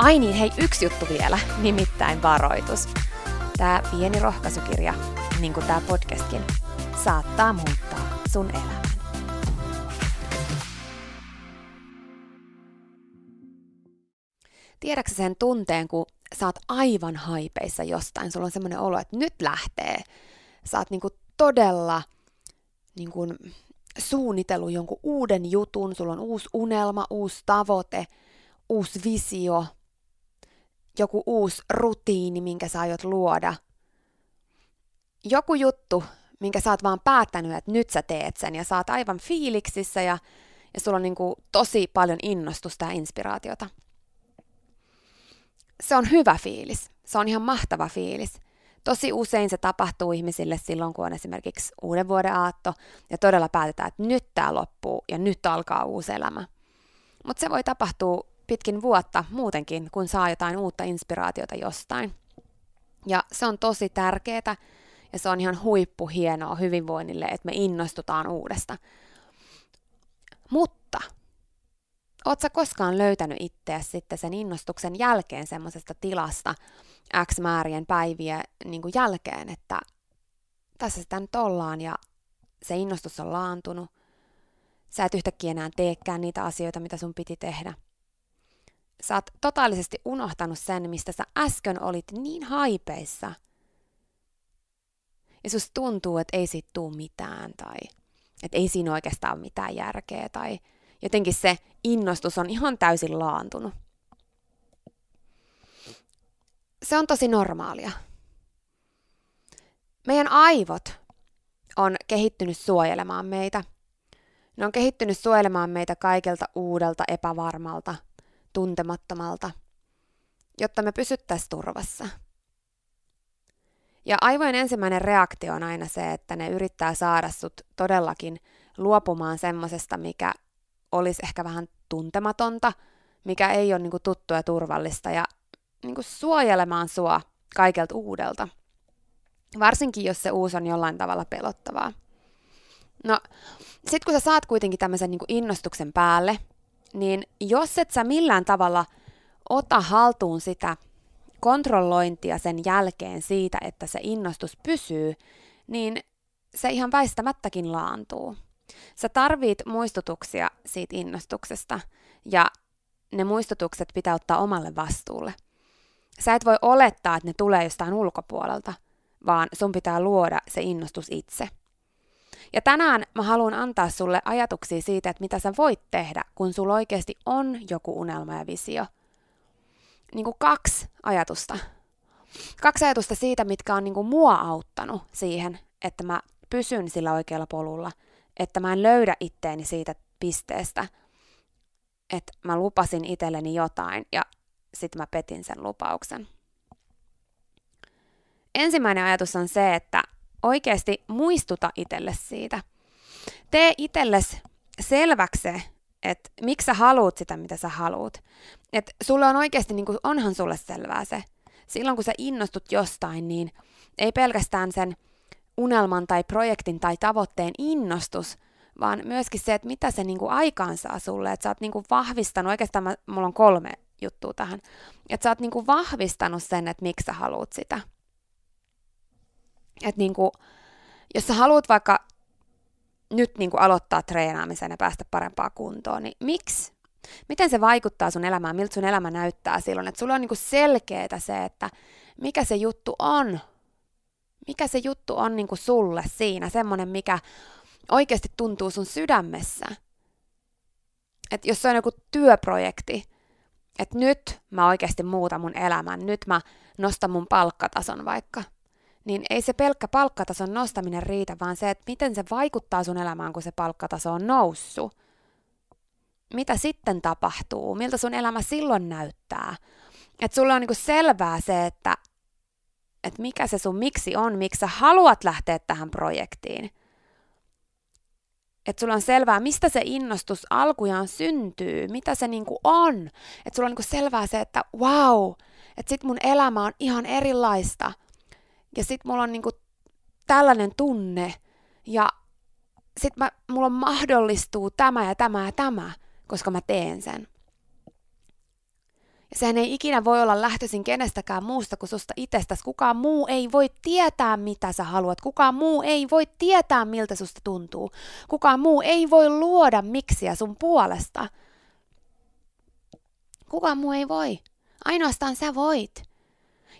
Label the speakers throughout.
Speaker 1: Ai niin, hei, yksi juttu vielä, nimittäin varoitus. Tämä pieni rohkaisukirja, niin kuin tämä podcastkin, saattaa muuttaa sun elämän. Tiedätkö sen tunteen, kun sä oot aivan haipeissa jostain, sulla on semmoinen olo, että nyt lähtee. Sä oot niinku todella niinku suunnitellut jonkun uuden jutun, sulla on uusi unelma, uusi tavoite, uusi visio – joku uusi rutiini, minkä sä aiot luoda. Joku juttu, minkä sä oot vaan päättänyt, että nyt sä teet sen ja sä oot aivan fiiliksissä ja, ja sulla on niin kuin tosi paljon innostusta ja inspiraatiota. Se on hyvä fiilis. Se on ihan mahtava fiilis. Tosi usein se tapahtuu ihmisille silloin, kun on esimerkiksi uuden vuoden aatto ja todella päätetään, että nyt tämä loppuu ja nyt alkaa uusi elämä. Mutta se voi tapahtua pitkin vuotta muutenkin, kun saa jotain uutta inspiraatiota jostain. Ja se on tosi tärkeää ja se on ihan huippuhienoa hyvinvoinnille, että me innostutaan uudesta. Mutta Oletko koskaan löytänyt itseäsi sitten sen innostuksen jälkeen semmoisesta tilasta X määrien päiviä niin kuin jälkeen, että tässä sitä nyt ollaan ja se innostus on laantunut. Sä et yhtäkkiä enää teekään niitä asioita, mitä sun piti tehdä sä oot totaalisesti unohtanut sen, mistä sä äsken olit niin haipeissa. Ja sus tuntuu, että ei siitä tuu mitään tai että ei siinä oikeastaan ole mitään järkeä tai jotenkin se innostus on ihan täysin laantunut. Se on tosi normaalia. Meidän aivot on kehittynyt suojelemaan meitä. Ne on kehittynyt suojelemaan meitä kaikelta uudelta, epävarmalta – tuntemattomalta, jotta me pysyttäisiin turvassa. Ja aivojen ensimmäinen reaktio on aina se, että ne yrittää saada sut todellakin luopumaan semmosesta, mikä olisi ehkä vähän tuntematonta, mikä ei ole niinku tuttua ja turvallista, ja niinku suojelemaan sua kaikelta uudelta. Varsinkin, jos se uusi on jollain tavalla pelottavaa. No, sit kun sä saat kuitenkin tämmöisen niinku innostuksen päälle, niin jos et sä millään tavalla ota haltuun sitä kontrollointia sen jälkeen siitä, että se innostus pysyy, niin se ihan väistämättäkin laantuu. Sä tarvit muistutuksia siitä innostuksesta ja ne muistutukset pitää ottaa omalle vastuulle. Sä et voi olettaa, että ne tulee jostain ulkopuolelta, vaan sun pitää luoda se innostus itse. Ja tänään mä haluan antaa sulle ajatuksia siitä, että mitä sä voit tehdä, kun sulla oikeasti on joku unelma ja visio. Niin kuin kaksi ajatusta. Kaksi ajatusta siitä, mitkä on niin kuin mua auttanut siihen, että mä pysyn sillä oikealla polulla, että mä en löydä itteeni siitä pisteestä, että mä lupasin itselleni jotain ja sitten mä petin sen lupauksen. Ensimmäinen ajatus on se, että oikeasti muistuta itselle siitä. Tee itsellesi selväksi se, että miksi sä haluut sitä, mitä sä haluut. Että sulle on oikeasti, niin kuin, onhan sulle selvää se. Silloin kun sä innostut jostain, niin ei pelkästään sen unelman tai projektin tai tavoitteen innostus, vaan myöskin se, että mitä se niin kuin aikaansaa sulle, että sä oot niin kuin vahvistanut, oikeastaan mä, mulla on kolme juttua tähän, että sä oot niin kuin vahvistanut sen, että miksi sä haluut sitä. Että kuin, jos sä haluat vaikka nyt niin kuin aloittaa treenaamisen ja päästä parempaa kuntoon, niin miksi? Miten se vaikuttaa sun elämään? Miltä sun elämä näyttää silloin? Että sulla on niin selkeää se, että mikä se juttu on. Mikä se juttu on niin kuin sulle siinä, semmoinen, mikä oikeasti tuntuu sun sydämessä. Että jos se on joku työprojekti, että nyt mä oikeasti muutan mun elämän, nyt mä nostan mun palkkatason vaikka – niin ei se pelkkä palkkatason nostaminen riitä, vaan se, että miten se vaikuttaa sun elämään, kun se palkkataso on noussut. Mitä sitten tapahtuu? Miltä sun elämä silloin näyttää? Että sulla on niinku selvää se, että, että mikä se sun miksi on, miksi sä haluat lähteä tähän projektiin. Että sulla on selvää, mistä se innostus alkujaan syntyy, mitä se niinku on. Että sulla on niinku selvää se, että wow, että sit mun elämä on ihan erilaista – ja sit mulla on niinku tällainen tunne, ja sit mä, mulla mahdollistuu tämä ja tämä ja tämä, koska mä teen sen. Ja sehän ei ikinä voi olla lähtöisin kenestäkään muusta kuin susta itsestäsi. Kukaan muu ei voi tietää, mitä sä haluat. Kukaan muu ei voi tietää, miltä susta tuntuu. Kukaan muu ei voi luoda miksiä sun puolesta. Kukaan muu ei voi. Ainoastaan sä voit.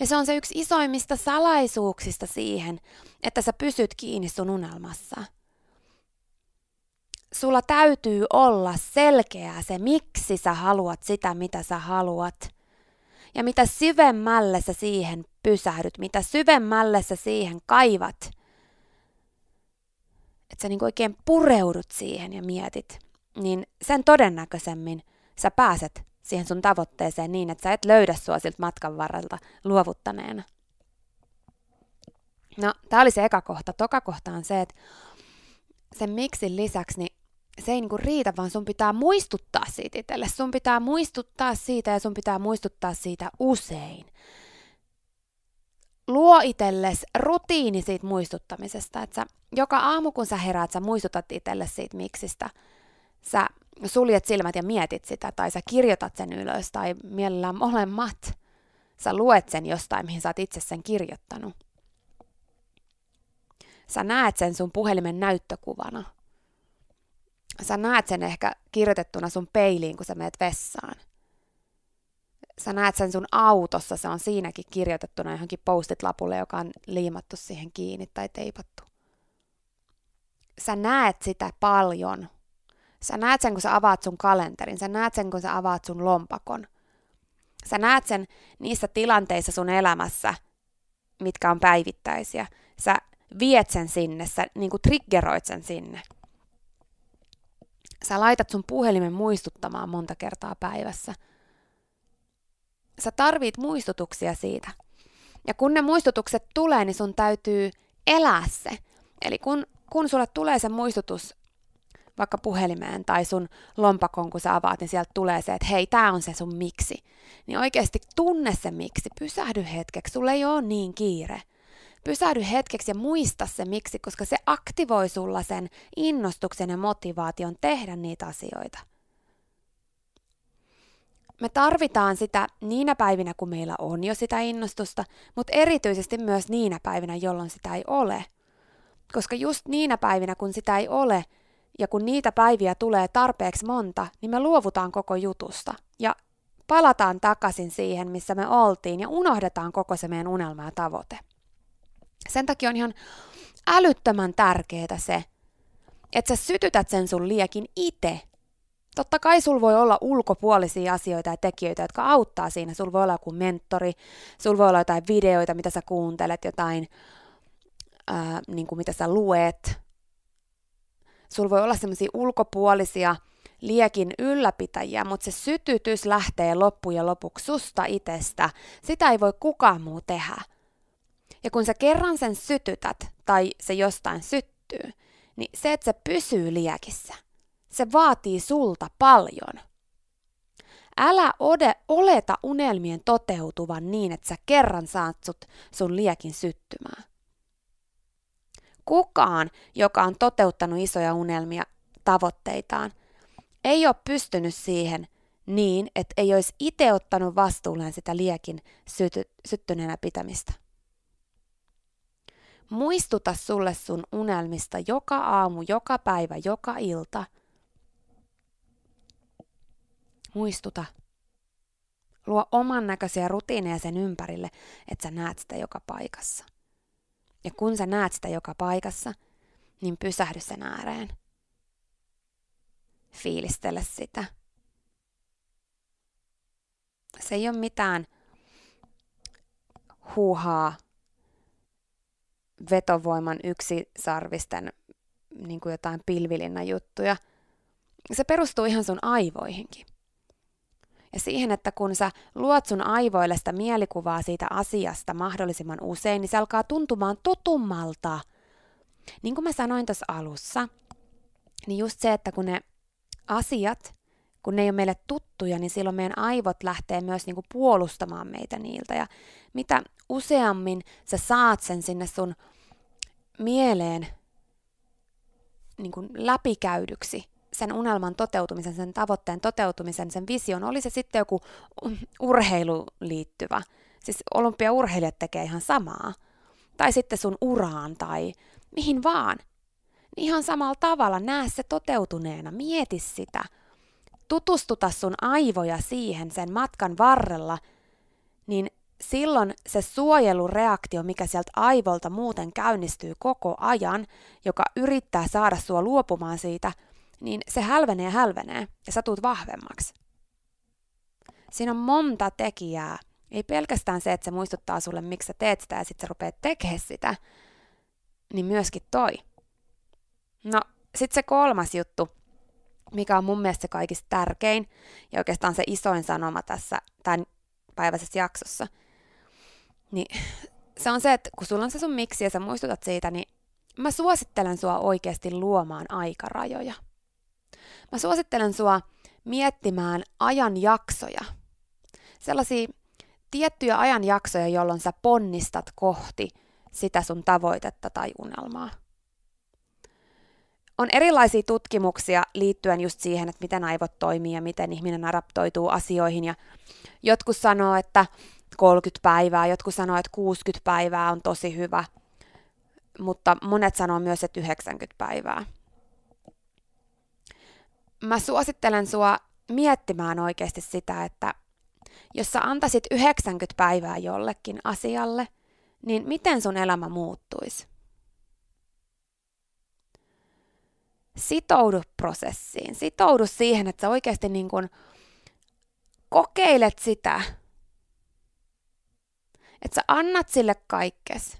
Speaker 1: Ja se on se yksi isoimmista salaisuuksista siihen, että sä pysyt kiinni sun unelmassa. Sulla täytyy olla selkeää se, miksi sä haluat sitä, mitä sä haluat. Ja mitä syvemmälle sä siihen pysähdyt, mitä syvemmälle sä siihen kaivat, että sä niin oikein pureudut siihen ja mietit, niin sen todennäköisemmin sä pääset siihen sun tavoitteeseen niin, että sä et löydä sua siltä matkan varrelta luovuttaneena. No, tää oli se eka kohta. Toka kohta on se, että sen miksin lisäksi niin se ei niinku riitä, vaan sun pitää muistuttaa siitä itselle. Sun pitää muistuttaa siitä ja sun pitää muistuttaa siitä usein. Luo itsellesi rutiini siitä muistuttamisesta, että sä, joka aamu kun sä heräät, sä muistutat itselle siitä miksistä. Sä suljet silmät ja mietit sitä, tai sä kirjoitat sen ylös, tai mielellään molemmat. Sä luet sen jostain, mihin sä oot itse sen kirjoittanut. Sä näet sen sun puhelimen näyttökuvana. Sä näet sen ehkä kirjoitettuna sun peiliin, kun sä meet vessaan. Sä näet sen sun autossa, se on siinäkin kirjoitettuna johonkin postit-lapulle, joka on liimattu siihen kiinni tai teipattu. Sä näet sitä paljon Sä näet sen, kun sä avaat sun kalenterin. Sä näet sen, kun sä avaat sun lompakon. Sä näet sen niissä tilanteissa sun elämässä, mitkä on päivittäisiä. Sä viet sen sinne, sä niin kuin triggeroit sen sinne. Sä laitat sun puhelimen muistuttamaan monta kertaa päivässä. Sä tarvit muistutuksia siitä. Ja kun ne muistutukset tulee, niin sun täytyy elää se. Eli kun, kun sulle tulee se muistutus vaikka puhelimeen tai sun lompakon, kun sä avaat, niin sieltä tulee se, että hei, tää on se sun miksi. Niin oikeasti tunne se miksi, pysähdy hetkeksi, sulle ei ole niin kiire. Pysähdy hetkeksi ja muista se miksi, koska se aktivoi sulla sen innostuksen ja motivaation tehdä niitä asioita. Me tarvitaan sitä niinä päivinä, kun meillä on jo sitä innostusta, mutta erityisesti myös niinä päivinä, jolloin sitä ei ole. Koska just niinä päivinä, kun sitä ei ole, ja kun niitä päiviä tulee tarpeeksi monta, niin me luovutaan koko jutusta ja palataan takaisin siihen, missä me oltiin ja unohdetaan koko se meidän unelma ja tavoite. Sen takia on ihan älyttömän tärkeää se, että sä sytytät sen sun liekin itse. Totta kai sul voi olla ulkopuolisia asioita ja tekijöitä, jotka auttaa siinä. Sul voi olla joku mentori, sul voi olla jotain videoita, mitä sä kuuntelet, jotain, ää, niin kuin mitä sä luet. Sul voi olla semmoisia ulkopuolisia liekin ylläpitäjiä, mutta se sytytys lähtee loppujen lopuksi susta itsestä. Sitä ei voi kukaan muu tehdä. Ja kun sä kerran sen sytytät tai se jostain syttyy, niin se, että se pysyy liekissä, se vaatii sulta paljon. Älä ode, oleta unelmien toteutuvan niin, että sä kerran saat sut sun liekin syttymään. Kukaan, joka on toteuttanut isoja unelmia tavoitteitaan, ei ole pystynyt siihen niin, että ei olisi itse ottanut vastuulleen sitä liekin syty, syttyneenä pitämistä. Muistuta sulle sun unelmista joka aamu, joka päivä, joka ilta. Muistuta. Luo oman näköisiä rutiineja sen ympärille, että sä näet sitä joka paikassa. Ja kun sä näet sitä joka paikassa, niin pysähdy sen ääreen. Fiilistele sitä. Se ei ole mitään huuhaa vetovoiman yksisarvisten niin kuin jotain pilvilinnan juttuja. Se perustuu ihan sun aivoihinkin. Ja siihen, että kun sä luot sun aivoille sitä mielikuvaa siitä asiasta mahdollisimman usein, niin se alkaa tuntumaan totummalta. Niin kuin mä sanoin tuossa alussa, niin just se, että kun ne asiat, kun ne ei ole meille tuttuja, niin silloin meidän aivot lähtee myös niinku puolustamaan meitä niiltä. Ja mitä useammin sä saat sen sinne sun mieleen niin kuin läpikäydyksi, sen unelman toteutumisen, sen tavoitteen toteutumisen, sen vision, oli se sitten joku urheilu liittyvä. Siis olympiaurheilijat tekee ihan samaa. Tai sitten sun uraan tai mihin vaan. Ihan samalla tavalla näe se toteutuneena, mieti sitä. Tutustuta sun aivoja siihen sen matkan varrella, niin silloin se suojelureaktio, mikä sieltä aivolta muuten käynnistyy koko ajan, joka yrittää saada sua luopumaan siitä, niin se hälvenee ja hälvenee ja sä tuut vahvemmaksi. Siinä on monta tekijää. Ei pelkästään se, että se muistuttaa sulle, miksi sä teet sitä ja sitten sä rupeat tekemään sitä, niin myöskin toi. No, sitten se kolmas juttu, mikä on mun mielestä se kaikista tärkein ja oikeastaan se isoin sanoma tässä tämän päiväisessä jaksossa – niin se on se, että kun sulla on se sun miksi ja sä muistutat siitä, niin mä suosittelen sua oikeasti luomaan aikarajoja. Mä suosittelen sua miettimään ajanjaksoja. Sellaisia tiettyjä ajanjaksoja, jolloin sä ponnistat kohti sitä sun tavoitetta tai unelmaa. On erilaisia tutkimuksia liittyen just siihen, että miten aivot toimii ja miten ihminen adaptoituu asioihin. Ja jotkut sanoo, että 30 päivää, jotkut sanoo, että 60 päivää on tosi hyvä, mutta monet sanoo myös, että 90 päivää. Mä suosittelen sua miettimään oikeasti sitä, että jos sä antaisit 90 päivää jollekin asialle, niin miten sun elämä muuttuisi? Sitoudu prosessiin. Sitoudu siihen, että sä oikeasti niin kun kokeilet sitä, että sä annat sille kaikkes.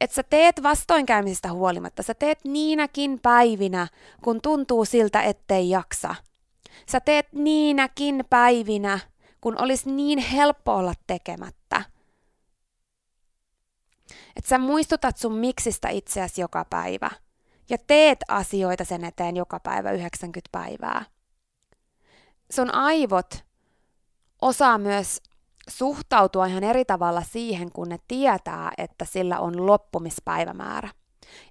Speaker 1: Että sä teet vastoinkäymisistä huolimatta, sä teet niinäkin päivinä, kun tuntuu siltä, ettei jaksa. Sä teet niinäkin päivinä, kun olisi niin helppo olla tekemättä. Että sä muistutat sun miksistä itseäsi joka päivä ja teet asioita sen eteen joka päivä 90 päivää. Sun aivot osaa myös suhtautua ihan eri tavalla siihen, kun ne tietää, että sillä on loppumispäivämäärä.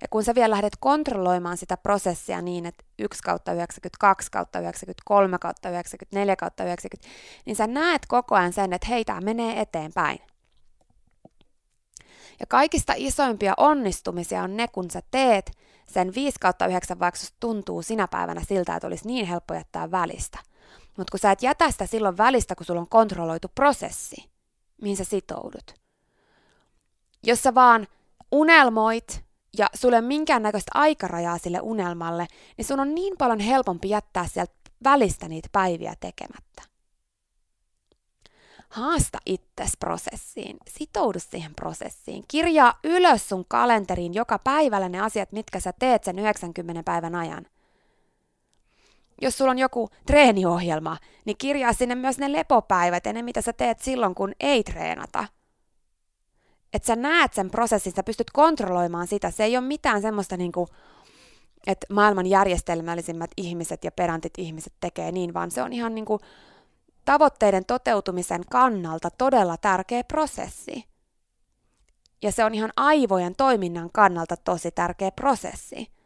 Speaker 1: Ja kun sä vielä lähdet kontrolloimaan sitä prosessia niin, että 1 kautta 92 kautta 93 kautta 94 kautta 90, niin sä näet koko ajan sen, että hei, tämä menee eteenpäin. Ja kaikista isoimpia onnistumisia on ne, kun sä teet sen 5 kautta 9, vaikka tuntuu sinä päivänä siltä, että olisi niin helppo jättää välistä. Mutta kun sä et jätä sitä silloin välistä, kun sulla on kontrolloitu prosessi, mihin sä sitoudut. Jos sä vaan unelmoit ja sulle ei ole minkäännäköistä aikarajaa sille unelmalle, niin sun on niin paljon helpompi jättää sieltä välistä niitä päiviä tekemättä. Haasta itses prosessiin, sitoudu siihen prosessiin, kirjaa ylös sun kalenteriin joka päivällä ne asiat, mitkä sä teet sen 90 päivän ajan. Jos sulla on joku treeniohjelma, niin kirjaa sinne myös ne lepopäivät ja ne, mitä sä teet silloin, kun ei treenata. Että sä näet sen prosessin, sä pystyt kontrolloimaan sitä. Se ei ole mitään semmoista niinku, että maailman järjestelmällisimmät ihmiset ja perantit ihmiset tekee niin, vaan se on ihan niinku tavoitteiden toteutumisen kannalta todella tärkeä prosessi. Ja se on ihan aivojen toiminnan kannalta tosi tärkeä prosessi.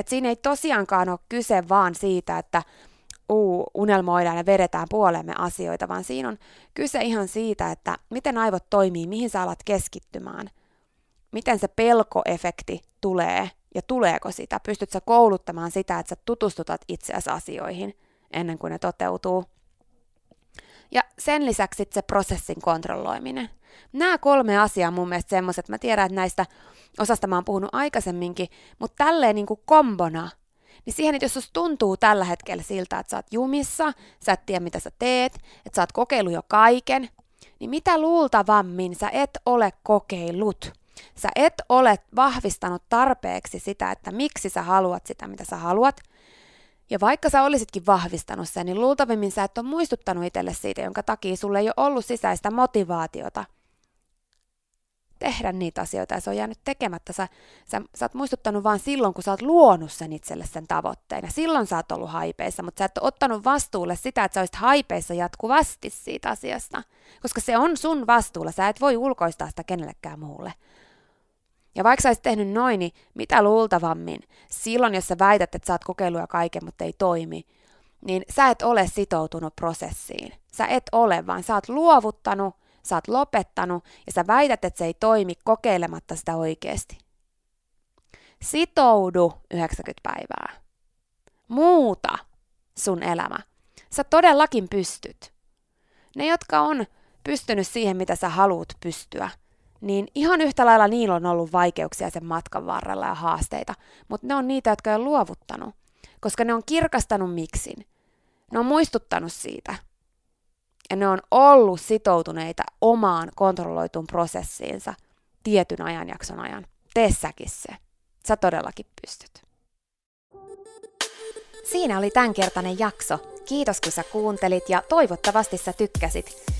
Speaker 1: Et siinä ei tosiaankaan ole kyse vaan siitä, että uu, unelmoidaan ja vedetään puolemme asioita, vaan siinä on kyse ihan siitä, että miten aivot toimii, mihin sä alat keskittymään, miten se pelkoefekti tulee ja tuleeko sitä, pystyt sä kouluttamaan sitä, että sä tutustutat itseäsi asioihin ennen kuin ne toteutuu. Ja sen lisäksi se prosessin kontrolloiminen. Nämä kolme asiaa on mun mielestä semmoiset, mä tiedän, että näistä osasta mä oon puhunut aikaisemminkin, mutta tälleen niin kuin kombona, niin siihen, että jos sus tuntuu tällä hetkellä siltä, että sä oot jumissa, sä et tiedä mitä sä teet, että sä oot kokeillut jo kaiken, niin mitä luultavammin sä et ole kokeillut. Sä et ole vahvistanut tarpeeksi sitä, että miksi sä haluat sitä, mitä sä haluat, ja vaikka sä olisitkin vahvistanut sen, niin luultavimmin sä et ole muistuttanut itselle siitä, jonka takia sulle ei ole ollut sisäistä motivaatiota tehdä niitä asioita ja se on jäänyt tekemättä. Sä, sä, sä oot muistuttanut vaan silloin, kun sä oot luonut sen itselle sen tavoitteen. Ja silloin sä oot ollut haipeissa, mutta sä et ole ottanut vastuulle sitä, että sä olisit haipeissa jatkuvasti siitä asiasta. Koska se on sun vastuulla, sä et voi ulkoistaa sitä kenellekään muulle. Ja vaikka sä olisit tehnyt noin, niin mitä luultavammin, silloin jos sä väität, että sä oot kokeillut ja kaiken, mutta ei toimi, niin sä et ole sitoutunut prosessiin. Sä et ole, vaan sä oot luovuttanut, sä oot lopettanut ja sä väität, että se ei toimi kokeilematta sitä oikeasti. Sitoudu 90 päivää. Muuta sun elämä. Sä todellakin pystyt. Ne, jotka on pystynyt siihen, mitä sä haluat pystyä, niin ihan yhtä lailla niillä on ollut vaikeuksia sen matkan varrella ja haasteita, mutta ne on niitä, jotka on luovuttanut, koska ne on kirkastanut miksin. Ne on muistuttanut siitä. Ja ne on ollut sitoutuneita omaan kontrolloituun prosessiinsa tietyn ajanjakson ajan. Tee säkin se. Sä todellakin pystyt. Siinä oli tämänkertainen jakso. Kiitos kun sä kuuntelit ja toivottavasti sä tykkäsit.